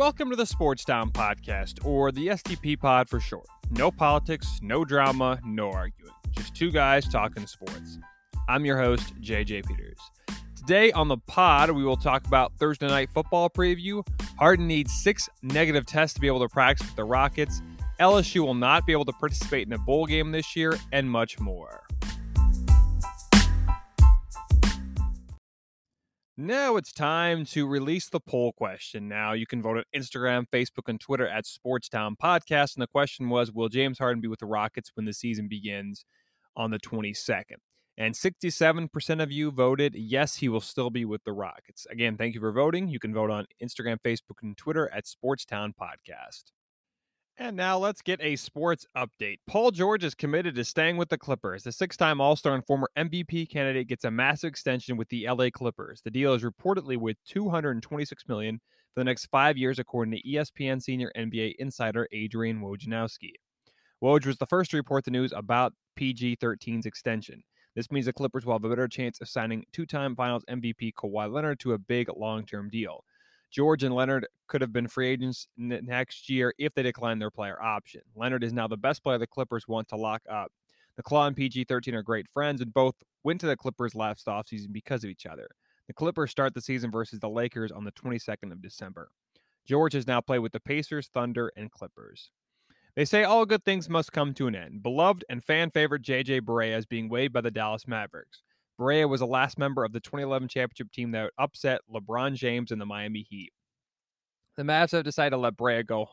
Welcome to the Sports Town Podcast, or the STP Pod for short. No politics, no drama, no arguing. Just two guys talking sports. I'm your host, JJ Peters. Today on the pod, we will talk about Thursday night football preview. Harden needs six negative tests to be able to practice with the Rockets. LSU will not be able to participate in a bowl game this year, and much more. Now it's time to release the poll question. Now you can vote on Instagram, Facebook, and Twitter at Sportstown Podcast. And the question was Will James Harden be with the Rockets when the season begins on the 22nd? And 67% of you voted yes, he will still be with the Rockets. Again, thank you for voting. You can vote on Instagram, Facebook, and Twitter at Sportstown Podcast. And now let's get a sports update. Paul George is committed to staying with the Clippers. The six time All Star and former MVP candidate gets a massive extension with the LA Clippers. The deal is reportedly worth 226 million for the next five years, according to ESPN senior NBA insider Adrian Wojnarowski. Woj was the first to report the news about PG 13's extension. This means the Clippers will have a better chance of signing two time finals MVP Kawhi Leonard to a big long term deal. George and Leonard could have been free agents next year if they declined their player option. Leonard is now the best player the Clippers want to lock up. The Claw and PG 13 are great friends and both went to the Clippers last offseason because of each other. The Clippers start the season versus the Lakers on the 22nd of December. George has now played with the Pacers, Thunder, and Clippers. They say all good things must come to an end. Beloved and fan favorite JJ Barea is being waived by the Dallas Mavericks. Barea was the last member of the 2011 championship team that upset LeBron James and the Miami Heat. The Mavs have decided to let Barea go,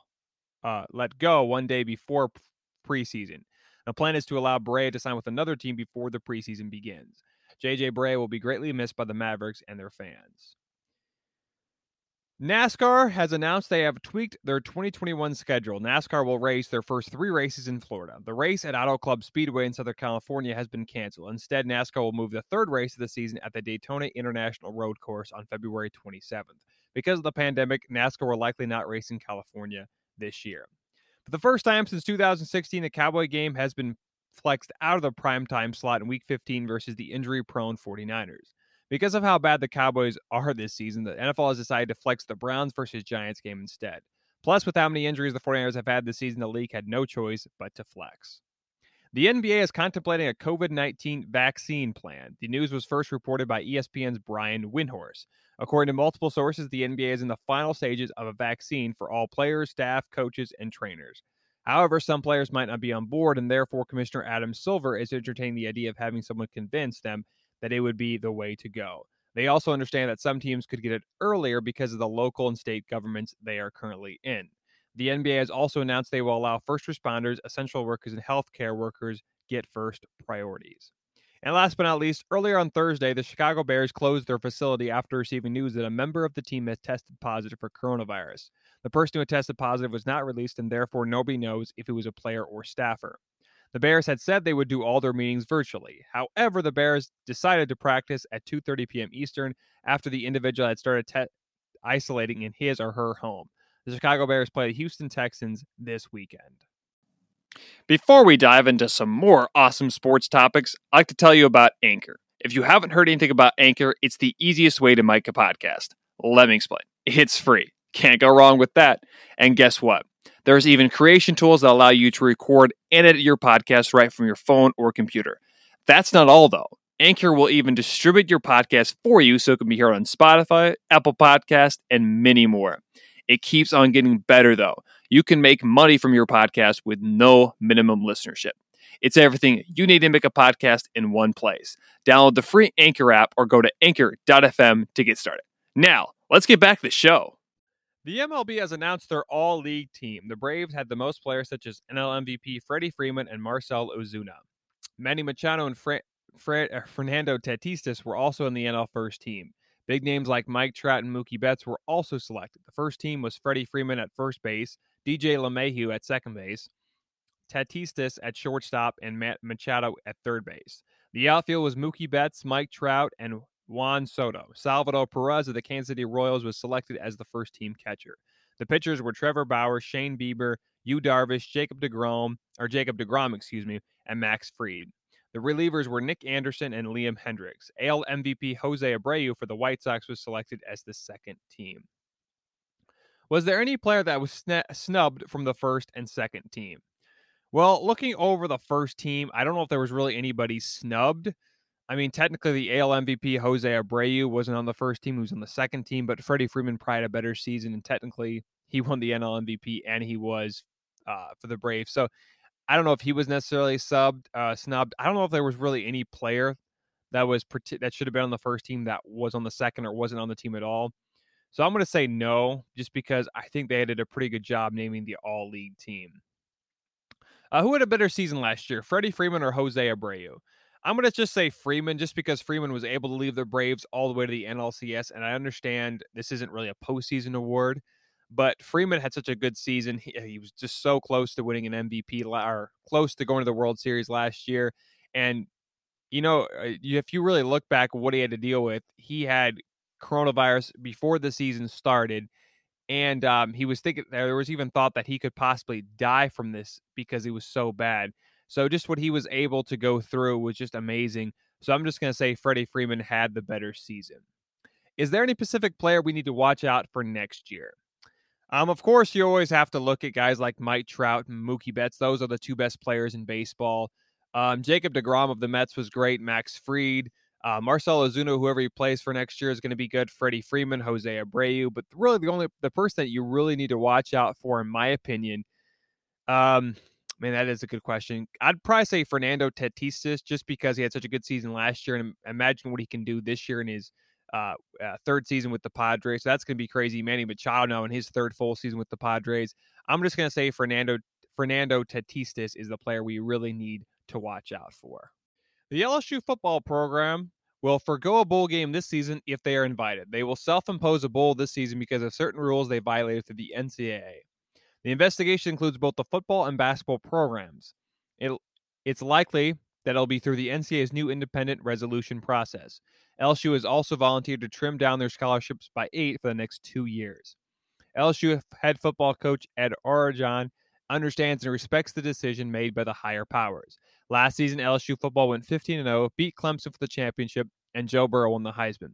uh, let go one day before preseason. The plan is to allow Barea to sign with another team before the preseason begins. JJ Barea will be greatly missed by the Mavericks and their fans. NASCAR has announced they have tweaked their 2021 schedule. NASCAR will race their first three races in Florida. The race at Auto Club Speedway in Southern California has been canceled. Instead, NASCAR will move the third race of the season at the Daytona International Road Course on February 27th. Because of the pandemic, NASCAR will likely not race in California this year. For the first time since 2016, the Cowboy game has been flexed out of the primetime slot in Week 15 versus the injury prone 49ers. Because of how bad the Cowboys are this season, the NFL has decided to flex the Browns versus Giants game instead. Plus, with how many injuries the 49ers have had this season, the league had no choice but to flex. The NBA is contemplating a COVID 19 vaccine plan. The news was first reported by ESPN's Brian Windhorst. According to multiple sources, the NBA is in the final stages of a vaccine for all players, staff, coaches, and trainers. However, some players might not be on board, and therefore, Commissioner Adam Silver is entertaining the idea of having someone convince them that it would be the way to go. They also understand that some teams could get it earlier because of the local and state governments they are currently in. The NBA has also announced they will allow first responders, essential workers, and healthcare workers get first priorities. And last but not least, earlier on Thursday, the Chicago Bears closed their facility after receiving news that a member of the team has tested positive for coronavirus. The person who tested positive was not released, and therefore nobody knows if it was a player or staffer. The Bears had said they would do all their meetings virtually. However, the Bears decided to practice at 2:30 p.m. Eastern after the individual had started te- isolating in his or her home. The Chicago Bears play the Houston Texans this weekend. Before we dive into some more awesome sports topics, I'd like to tell you about Anchor. If you haven't heard anything about Anchor, it's the easiest way to make a podcast. Let me explain. It's free. Can't go wrong with that. And guess what? There's even creation tools that allow you to record and edit your podcast right from your phone or computer. That's not all, though. Anchor will even distribute your podcast for you so it can be heard on Spotify, Apple Podcast, and many more. It keeps on getting better, though. You can make money from your podcast with no minimum listenership. It's everything you need to make a podcast in one place. Download the free Anchor app or go to anchor.fm to get started. Now, let's get back to the show. The MLB has announced their all league team. The Braves had the most players such as NL MVP Freddie Freeman and Marcell Ozuna. Manny Machado and uh, Fernando Tatis were also in the NL first team. Big names like Mike Trout and Mookie Betts were also selected. The first team was Freddie Freeman at first base, DJ LeMahieu at second base, Tatis at shortstop, and Matt Machado at third base. The outfield was Mookie Betts, Mike Trout, and Juan Soto. Salvador Perez of the Kansas City Royals was selected as the first team catcher. The pitchers were Trevor Bauer, Shane Bieber, Yu Darvish, Jacob DeGrom, or Jacob DeGrom, excuse me, and Max Fried. The relievers were Nick Anderson and Liam Hendriks. AL MVP Jose Abreu for the White Sox was selected as the second team. Was there any player that was sn- snubbed from the first and second team? Well, looking over the first team, I don't know if there was really anybody snubbed. I mean, technically, the AL MVP Jose Abreu wasn't on the first team; he was on the second team. But Freddie Freeman probably had a better season, and technically, he won the NL MVP and he was uh, for the Braves. So I don't know if he was necessarily subbed, uh, snubbed. I don't know if there was really any player that was that should have been on the first team that was on the second or wasn't on the team at all. So I'm going to say no, just because I think they did a pretty good job naming the All League team. Uh, who had a better season last year, Freddie Freeman or Jose Abreu? I'm going to just say Freeman, just because Freeman was able to leave the Braves all the way to the NLCS, and I understand this isn't really a postseason award, but Freeman had such a good season. He, he was just so close to winning an MVP or close to going to the World Series last year, and you know, uh, if you really look back what he had to deal with, he had coronavirus before the season started. And um, he was thinking there was even thought that he could possibly die from this because he was so bad. So just what he was able to go through was just amazing. So I'm just going to say Freddie Freeman had the better season. Is there any Pacific player we need to watch out for next year? Um, of course, you always have to look at guys like Mike Trout and Mookie Betts. Those are the two best players in baseball. Um, Jacob DeGrom of the Mets was great. Max Fried, uh, Marcell Ozuna, whoever he plays for next year, is going to be good. Freddie Freeman, Jose Abreu, but really the only the person that you really need to watch out for, in my opinion, um, man, that is a good question. I'd probably say Fernando Tatis just because he had such a good season last year, and imagine what he can do this year in his uh, uh, third season with the Padres. So that's going to be crazy. Manny Machado now in his third full season with the Padres. I'm just going to say Fernando Fernando Tatis is the player we really need to watch out for. The LSU football program will forego a bowl game this season if they are invited. They will self impose a bowl this season because of certain rules they violated through the NCAA. The investigation includes both the football and basketball programs. It, it's likely that it'll be through the NCAA's new independent resolution process. LSU has also volunteered to trim down their scholarships by eight for the next two years. LSU head football coach Ed Orgeron understands and respects the decision made by the higher powers. Last season, LSU football went 15 0, beat Clemson for the championship, and Joe Burrow won the Heisman.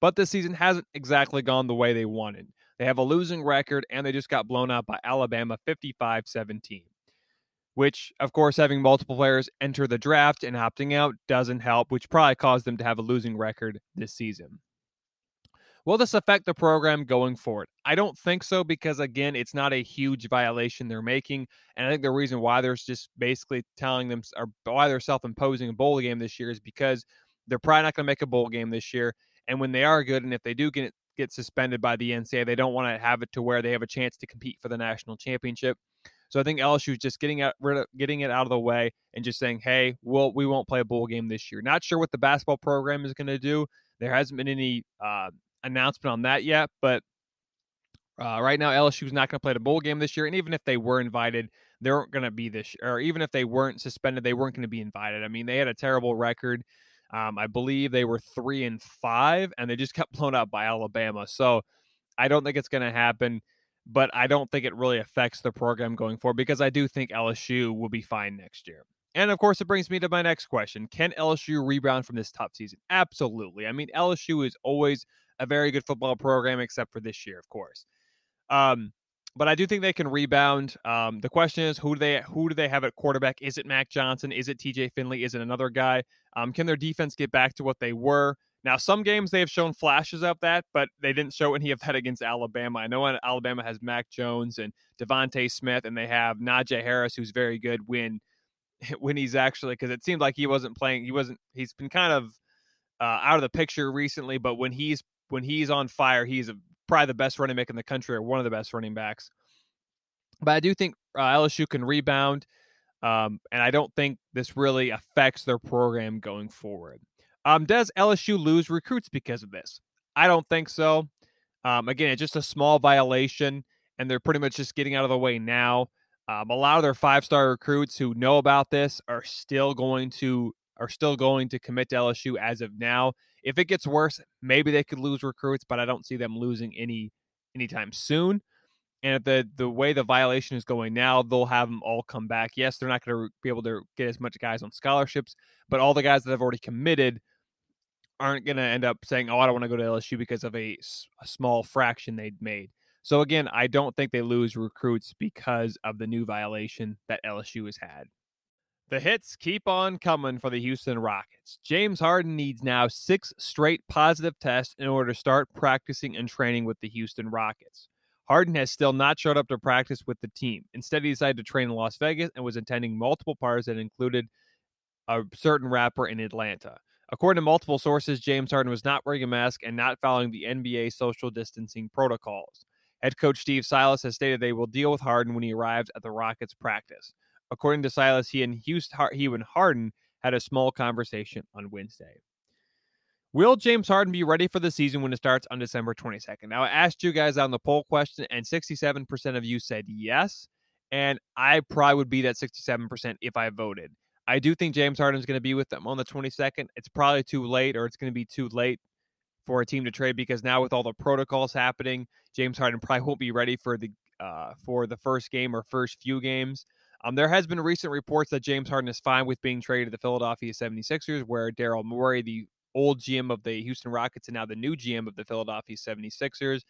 But this season hasn't exactly gone the way they wanted. They have a losing record, and they just got blown out by Alabama 55 17. Which, of course, having multiple players enter the draft and opting out doesn't help, which probably caused them to have a losing record this season. Will this affect the program going forward? I don't think so because, again, it's not a huge violation they're making. And I think the reason why they're just basically telling them or why they're self imposing a bowl game this year is because they're probably not going to make a bowl game this year. And when they are good, and if they do get, get suspended by the NCAA, they don't want to have it to where they have a chance to compete for the national championship. So I think LSU is just getting out, getting it out of the way and just saying, "Hey, we'll we won't play a bowl game this year." Not sure what the basketball program is going to do. There hasn't been any uh, announcement on that yet, but uh, right now LSU is not going to play the bowl game this year, and even if they were invited, they weren't going to be this, or even if they weren't suspended, they weren't going to be invited. I mean, they had a terrible record. Um, I believe they were three and five, and they just kept blown out by Alabama. So I don't think it's going to happen, but I don't think it really affects the program going forward because I do think LSU will be fine next year. And of course, it brings me to my next question Can LSU rebound from this tough season? Absolutely. I mean, LSU is always a very good football program, except for this year, of course. Um, but I do think they can rebound. Um, the question is, who do they who do they have at quarterback? Is it Max Johnson? Is it T.J. Finley? Is it another guy? Um, can their defense get back to what they were? Now, some games they have shown flashes of that, but they didn't show any of that against Alabama. I know Alabama has Mac Jones and DeVonta Smith, and they have Najee Harris, who's very good when when he's actually because it seemed like he wasn't playing. He wasn't. He's been kind of uh, out of the picture recently, but when he's when he's on fire, he's a, probably the best running back in the country or one of the best running backs. But I do think uh, LSU can rebound, um, and I don't think this really affects their program going forward. Um, does LSU lose recruits because of this? I don't think so. Um, again, it's just a small violation, and they're pretty much just getting out of the way now. Um, a lot of their five star recruits who know about this are still going to are still going to commit to LSU as of now. If it gets worse, maybe they could lose recruits, but I don't see them losing any anytime soon. And the the way the violation is going now, they'll have them all come back. Yes, they're not going to be able to get as much guys on scholarships, but all the guys that have already committed aren't going to end up saying, "Oh, I don't want to go to LSU because of a, a small fraction they'd made." So again, I don't think they lose recruits because of the new violation that LSU has had. The hits keep on coming for the Houston Rockets. James Harden needs now six straight positive tests in order to start practicing and training with the Houston Rockets. Harden has still not showed up to practice with the team. Instead, he decided to train in Las Vegas and was attending multiple parties that included a certain rapper in Atlanta. According to multiple sources, James Harden was not wearing a mask and not following the NBA social distancing protocols. Head coach Steve Silas has stated they will deal with Harden when he arrives at the Rockets practice. According to Silas, he and Houston, he and Harden had a small conversation on Wednesday. Will James Harden be ready for the season when it starts on December 22nd? Now, I asked you guys on the poll question, and 67% of you said yes. And I probably would be that 67% if I voted. I do think James Harden is going to be with them on the 22nd. It's probably too late, or it's going to be too late for a team to trade because now with all the protocols happening, James Harden probably won't be ready for the uh, for the first game or first few games. Um, there has been recent reports that James Harden is fine with being traded to the Philadelphia 76ers, where Daryl Morey, the old GM of the Houston Rockets and now the new GM of the Philadelphia 76ers.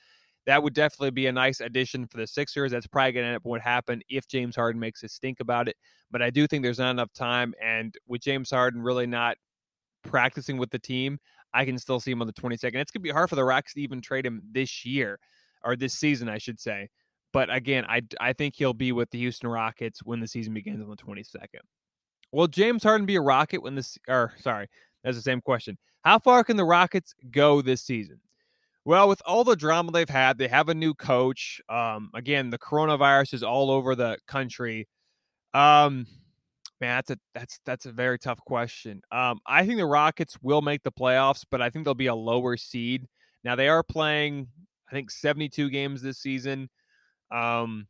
That would definitely be a nice addition for the Sixers. That's probably going to end up what happened if James Harden makes a stink about it. But I do think there's not enough time. And with James Harden really not practicing with the team, I can still see him on the 22nd. It's going to be hard for the Rockets to even trade him this year or this season, I should say. But again, I, I think he'll be with the Houston Rockets when the season begins on the 22nd. Will James Harden be a Rocket when this, or sorry, that's the same question. How far can the Rockets go this season? Well, with all the drama they've had, they have a new coach. Um, again, the coronavirus is all over the country. Um, man, that's a that's that's a very tough question. Um, I think the Rockets will make the playoffs, but I think they'll be a lower seed. Now they are playing, I think, 72 games this season. Um,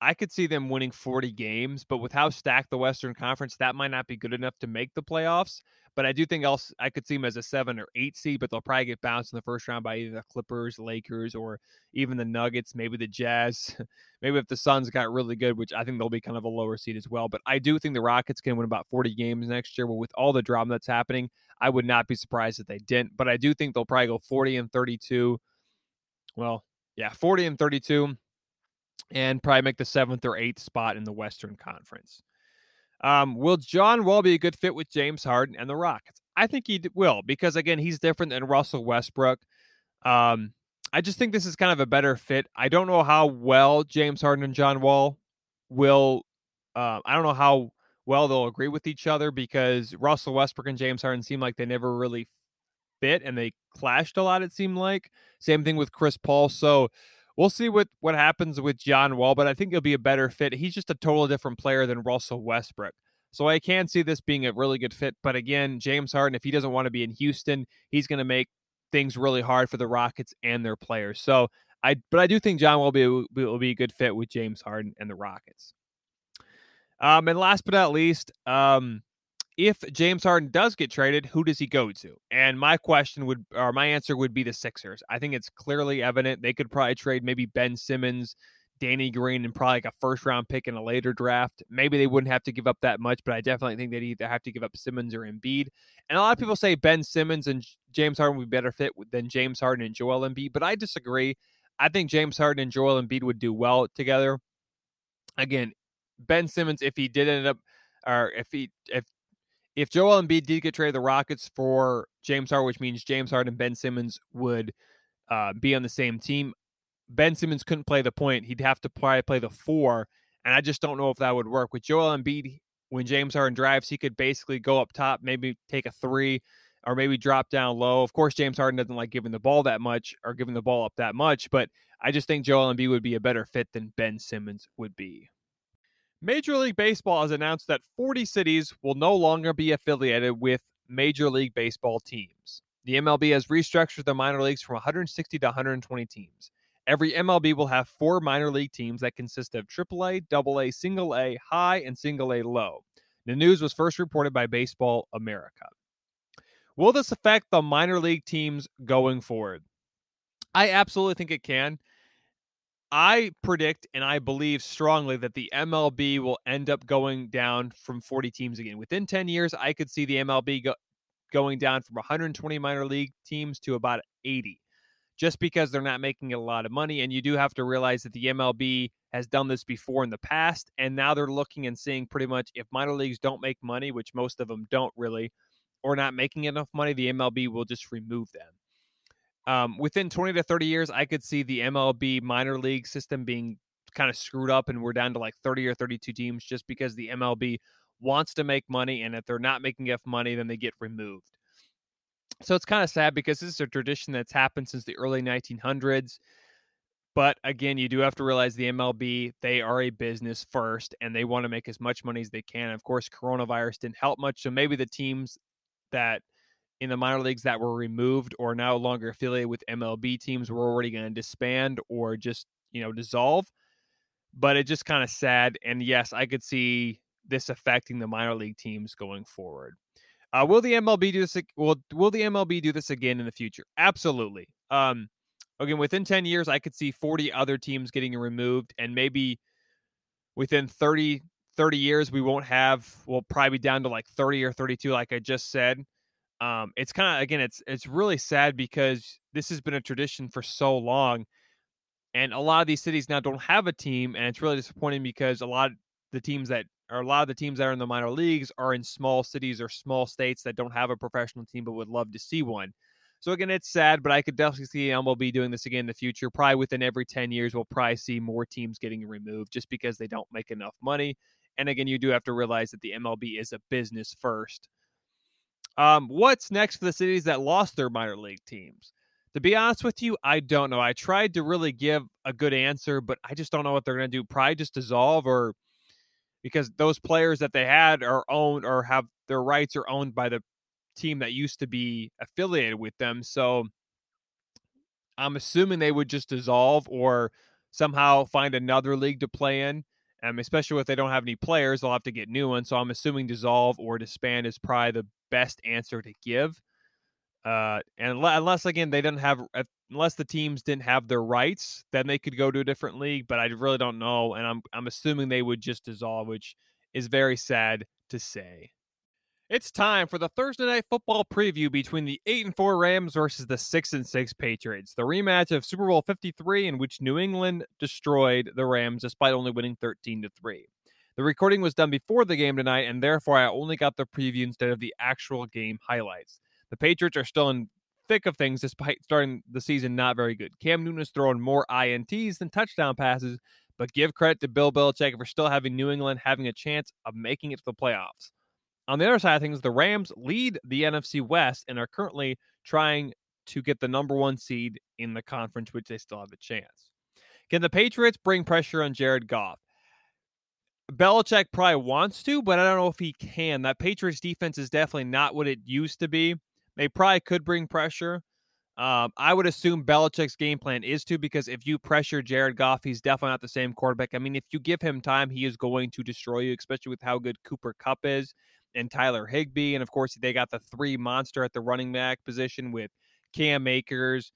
I could see them winning 40 games, but with how stacked the Western Conference, that might not be good enough to make the playoffs. But I do think else I could see them as a seven or eight seed, but they'll probably get bounced in the first round by either the Clippers, Lakers, or even the Nuggets, maybe the Jazz. maybe if the Suns got really good, which I think they'll be kind of a lower seed as well. But I do think the Rockets can win about 40 games next year. But with all the drama that's happening, I would not be surprised if they didn't. But I do think they'll probably go 40 and 32. Well, yeah, 40 and 32 and probably make the seventh or eighth spot in the Western Conference. Um, will John Wall be a good fit with James Harden and the Rockets? I think he will because again, he's different than Russell Westbrook. Um, I just think this is kind of a better fit. I don't know how well James Harden and John Wall will. Uh, I don't know how well they'll agree with each other because Russell Westbrook and James Harden seem like they never really fit and they clashed a lot. It seemed like same thing with Chris Paul. So we'll see what what happens with John Wall, but I think he'll be a better fit. He's just a totally different player than Russell Westbrook. So I can see this being a really good fit. But again, James Harden, if he doesn't want to be in Houston, he's going to make things really hard for the Rockets and their players. So I, but I do think John will be will be a good fit with James Harden and the Rockets. Um, and last but not least, um, if James Harden does get traded, who does he go to? And my question would, or my answer would be the Sixers. I think it's clearly evident they could probably trade maybe Ben Simmons, Danny Green, and probably like a first round pick in a later draft. Maybe they wouldn't have to give up that much, but I definitely think they'd either have to give up Simmons or Embiid. And a lot of people say Ben Simmons and James Harden would be better fit than James Harden and Joel Embiid, but I disagree. I think James Harden and Joel Embiid would do well together. Again, Ben Simmons, if he did end up, or if he if if Joel Embiid did get traded the Rockets for James Harden, which means James Harden and Ben Simmons would uh, be on the same team, Ben Simmons couldn't play the point. He'd have to probably play the four, and I just don't know if that would work. With Joel Embiid, when James Harden drives, he could basically go up top, maybe take a three, or maybe drop down low. Of course, James Harden doesn't like giving the ball that much or giving the ball up that much, but I just think Joel Embiid would be a better fit than Ben Simmons would be. Major League Baseball has announced that 40 cities will no longer be affiliated with Major League Baseball teams. The MLB has restructured the minor leagues from 160 to 120 teams. Every MLB will have four minor league teams that consist of AAA, AA, Single A, High, and Single A Low. The news was first reported by Baseball America. Will this affect the minor league teams going forward? I absolutely think it can. I predict and I believe strongly that the MLB will end up going down from 40 teams again. Within 10 years, I could see the MLB go, going down from 120 minor league teams to about 80. just because they're not making a lot of money. And you do have to realize that the MLB has done this before in the past. And now they're looking and seeing pretty much if minor leagues don't make money, which most of them don't really, or not making enough money, the MLB will just remove them. Um, within 20 to 30 years, I could see the MLB minor league system being kind of screwed up and we're down to like 30 or 32 teams just because the MLB wants to make money. And if they're not making enough money, then they get removed. So it's kind of sad because this is a tradition that's happened since the early 1900s. But again, you do have to realize the MLB, they are a business first and they want to make as much money as they can. Of course, coronavirus didn't help much. So maybe the teams that in the minor leagues that were removed or no longer affiliated with MLB teams were already going to disband or just, you know, dissolve. But it's just kind of sad. And yes, I could see this affecting the minor league teams going forward. Uh, will the MLB do this? Will Will the MLB do this again in the future? Absolutely. Um, again, within ten years, I could see forty other teams getting removed, and maybe within 30, 30 years, we won't have. We'll probably be down to like thirty or thirty-two, like I just said. Um, it's kind of again, it's it's really sad because this has been a tradition for so long, and a lot of these cities now don't have a team, and it's really disappointing because a lot of the teams that or a lot of the teams that are in the minor leagues are in small cities or small states that don't have a professional team but would love to see one. So again, it's sad, but I could definitely see MLB doing this again in the future. Probably within every 10 years, we'll probably see more teams getting removed just because they don't make enough money. And again, you do have to realize that the MLB is a business first. Um, what's next for the cities that lost their minor league teams? To be honest with you, I don't know. I tried to really give a good answer, but I just don't know what they're going to do. Probably just dissolve or because those players that they had are owned or have their rights are owned by the team that used to be affiliated with them. So I'm assuming they would just dissolve or somehow find another league to play in. Um, especially if they don't have any players, they'll have to get new ones. So I'm assuming dissolve or disband is probably the best answer to give. Uh, and unless again they didn't have, unless the teams didn't have their rights, then they could go to a different league. But I really don't know, and I'm I'm assuming they would just dissolve, which is very sad to say. It's time for the Thursday night football preview between the 8 and 4 Rams versus the 6 and 6 Patriots. The rematch of Super Bowl 53 in which New England destroyed the Rams despite only winning 13 to 3. The recording was done before the game tonight and therefore I only got the preview instead of the actual game highlights. The Patriots are still in thick of things despite starting the season not very good. Cam Newton is throwing more INTs than touchdown passes, but give credit to Bill Belichick for still having New England having a chance of making it to the playoffs. On the other side of things, the Rams lead the NFC West and are currently trying to get the number one seed in the conference, which they still have a chance. Can the Patriots bring pressure on Jared Goff? Belichick probably wants to, but I don't know if he can. That Patriots defense is definitely not what it used to be. They probably could bring pressure. Um, I would assume Belichick's game plan is to because if you pressure Jared Goff, he's definitely not the same quarterback. I mean, if you give him time, he is going to destroy you, especially with how good Cooper Kupp is and Tyler Higbee. And of course, they got the three monster at the running back position with Cam Akers,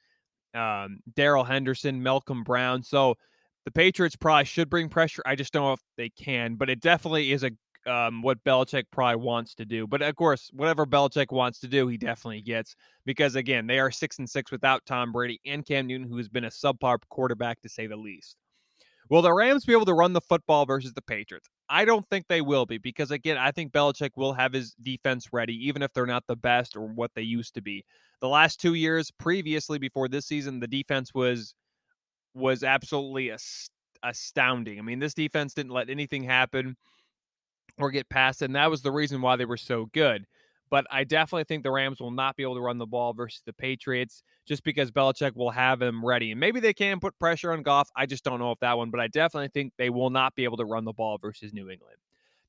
um, Darrell Henderson, Malcolm Brown. So the Patriots probably should bring pressure. I just don't know if they can, but it definitely is a um, what Belichick probably wants to do. But of course, whatever Belichick wants to do, he definitely gets because again, they are six and six without Tom Brady and Cam Newton, who has been a subpar quarterback to say the least. Will the Rams be able to run the football versus the Patriots? I don't think they will be because again, I think Belichick will have his defense ready, even if they're not the best or what they used to be. The last two years, previously before this season, the defense was was absolutely astounding. I mean, this defense didn't let anything happen or get past, and that was the reason why they were so good. But I definitely think the Rams will not be able to run the ball versus the Patriots just because Belichick will have them ready. And maybe they can put pressure on Goff. I just don't know if that one, but I definitely think they will not be able to run the ball versus New England.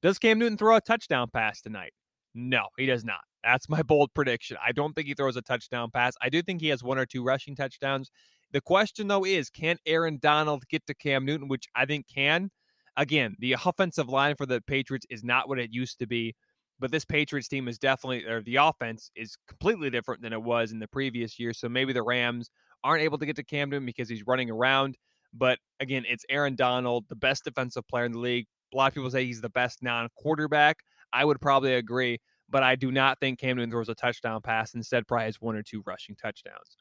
Does Cam Newton throw a touchdown pass tonight? No, he does not. That's my bold prediction. I don't think he throws a touchdown pass. I do think he has one or two rushing touchdowns. The question, though, is can Aaron Donald get to Cam Newton, which I think can. Again, the offensive line for the Patriots is not what it used to be, but this Patriots team is definitely, or the offense is completely different than it was in the previous year. So maybe the Rams aren't able to get to Cam Newton because he's running around. But again, it's Aaron Donald, the best defensive player in the league. A lot of people say he's the best non quarterback. I would probably agree, but I do not think Cam Newton throws a touchdown pass. Instead, probably has one or two rushing touchdowns.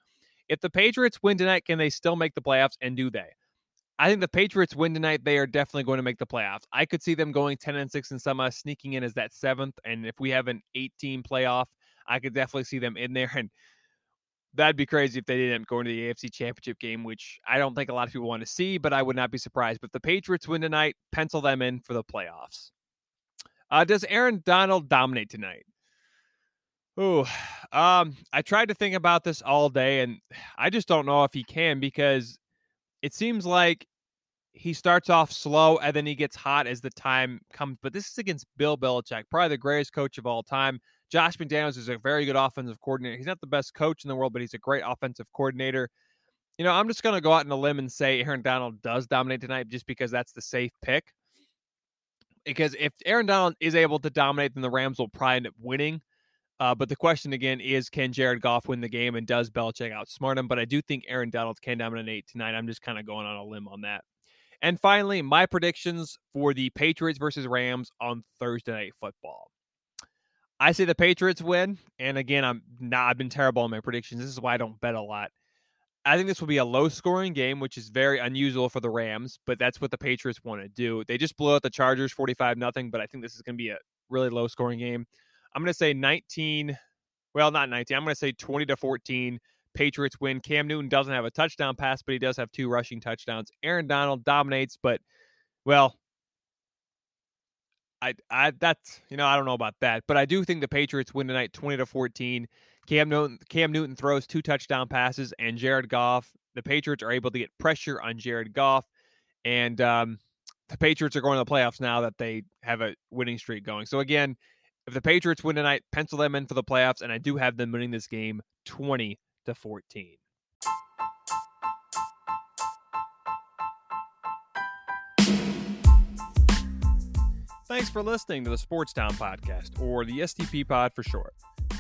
If the Patriots win tonight, can they still make the playoffs? And do they? I think the Patriots win tonight. They are definitely going to make the playoffs. I could see them going 10 and 6 and somehow sneaking in as that seventh. And if we have an 18 playoff, I could definitely see them in there. And that'd be crazy if they didn't go into the AFC championship game, which I don't think a lot of people want to see, but I would not be surprised. But the Patriots win tonight, pencil them in for the playoffs. Uh, does Aaron Donald dominate tonight? Oh, um, I tried to think about this all day, and I just don't know if he can because it seems like he starts off slow and then he gets hot as the time comes. But this is against Bill Belichick, probably the greatest coach of all time. Josh McDaniels is a very good offensive coordinator. He's not the best coach in the world, but he's a great offensive coordinator. You know, I'm just going to go out on a limb and say Aaron Donald does dominate tonight just because that's the safe pick. Because if Aaron Donald is able to dominate, then the Rams will probably end up winning. Uh, but the question again is, can Jared Goff win the game, and does Belichick outsmart him? But I do think Aaron Donald can dominate tonight. I'm just kind of going on a limb on that. And finally, my predictions for the Patriots versus Rams on Thursday Night Football. I say the Patriots win, and again, I'm not. I've been terrible on my predictions. This is why I don't bet a lot. I think this will be a low-scoring game, which is very unusual for the Rams, but that's what the Patriots want to do. They just blew out the Chargers 45 nothing, but I think this is going to be a really low-scoring game. I'm going to say 19. Well, not 19. I'm going to say 20 to 14. Patriots win. Cam Newton doesn't have a touchdown pass, but he does have two rushing touchdowns. Aaron Donald dominates, but well, I I that's you know I don't know about that, but I do think the Patriots win tonight, 20 to 14. Cam Newton Cam Newton throws two touchdown passes, and Jared Goff. The Patriots are able to get pressure on Jared Goff, and um, the Patriots are going to the playoffs now that they have a winning streak going. So again, if the Patriots win tonight, pencil them in for the playoffs, and I do have them winning this game 20 to 14. Thanks for listening to the Sports Town Podcast, or the STP Pod for short.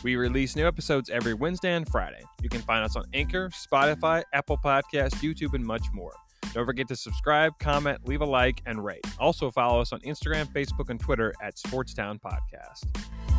We release new episodes every Wednesday and Friday. You can find us on Anchor, Spotify, Apple Podcasts, YouTube, and much more. Don't forget to subscribe, comment, leave a like, and rate. Also, follow us on Instagram, Facebook, and Twitter at Sportstown Podcast.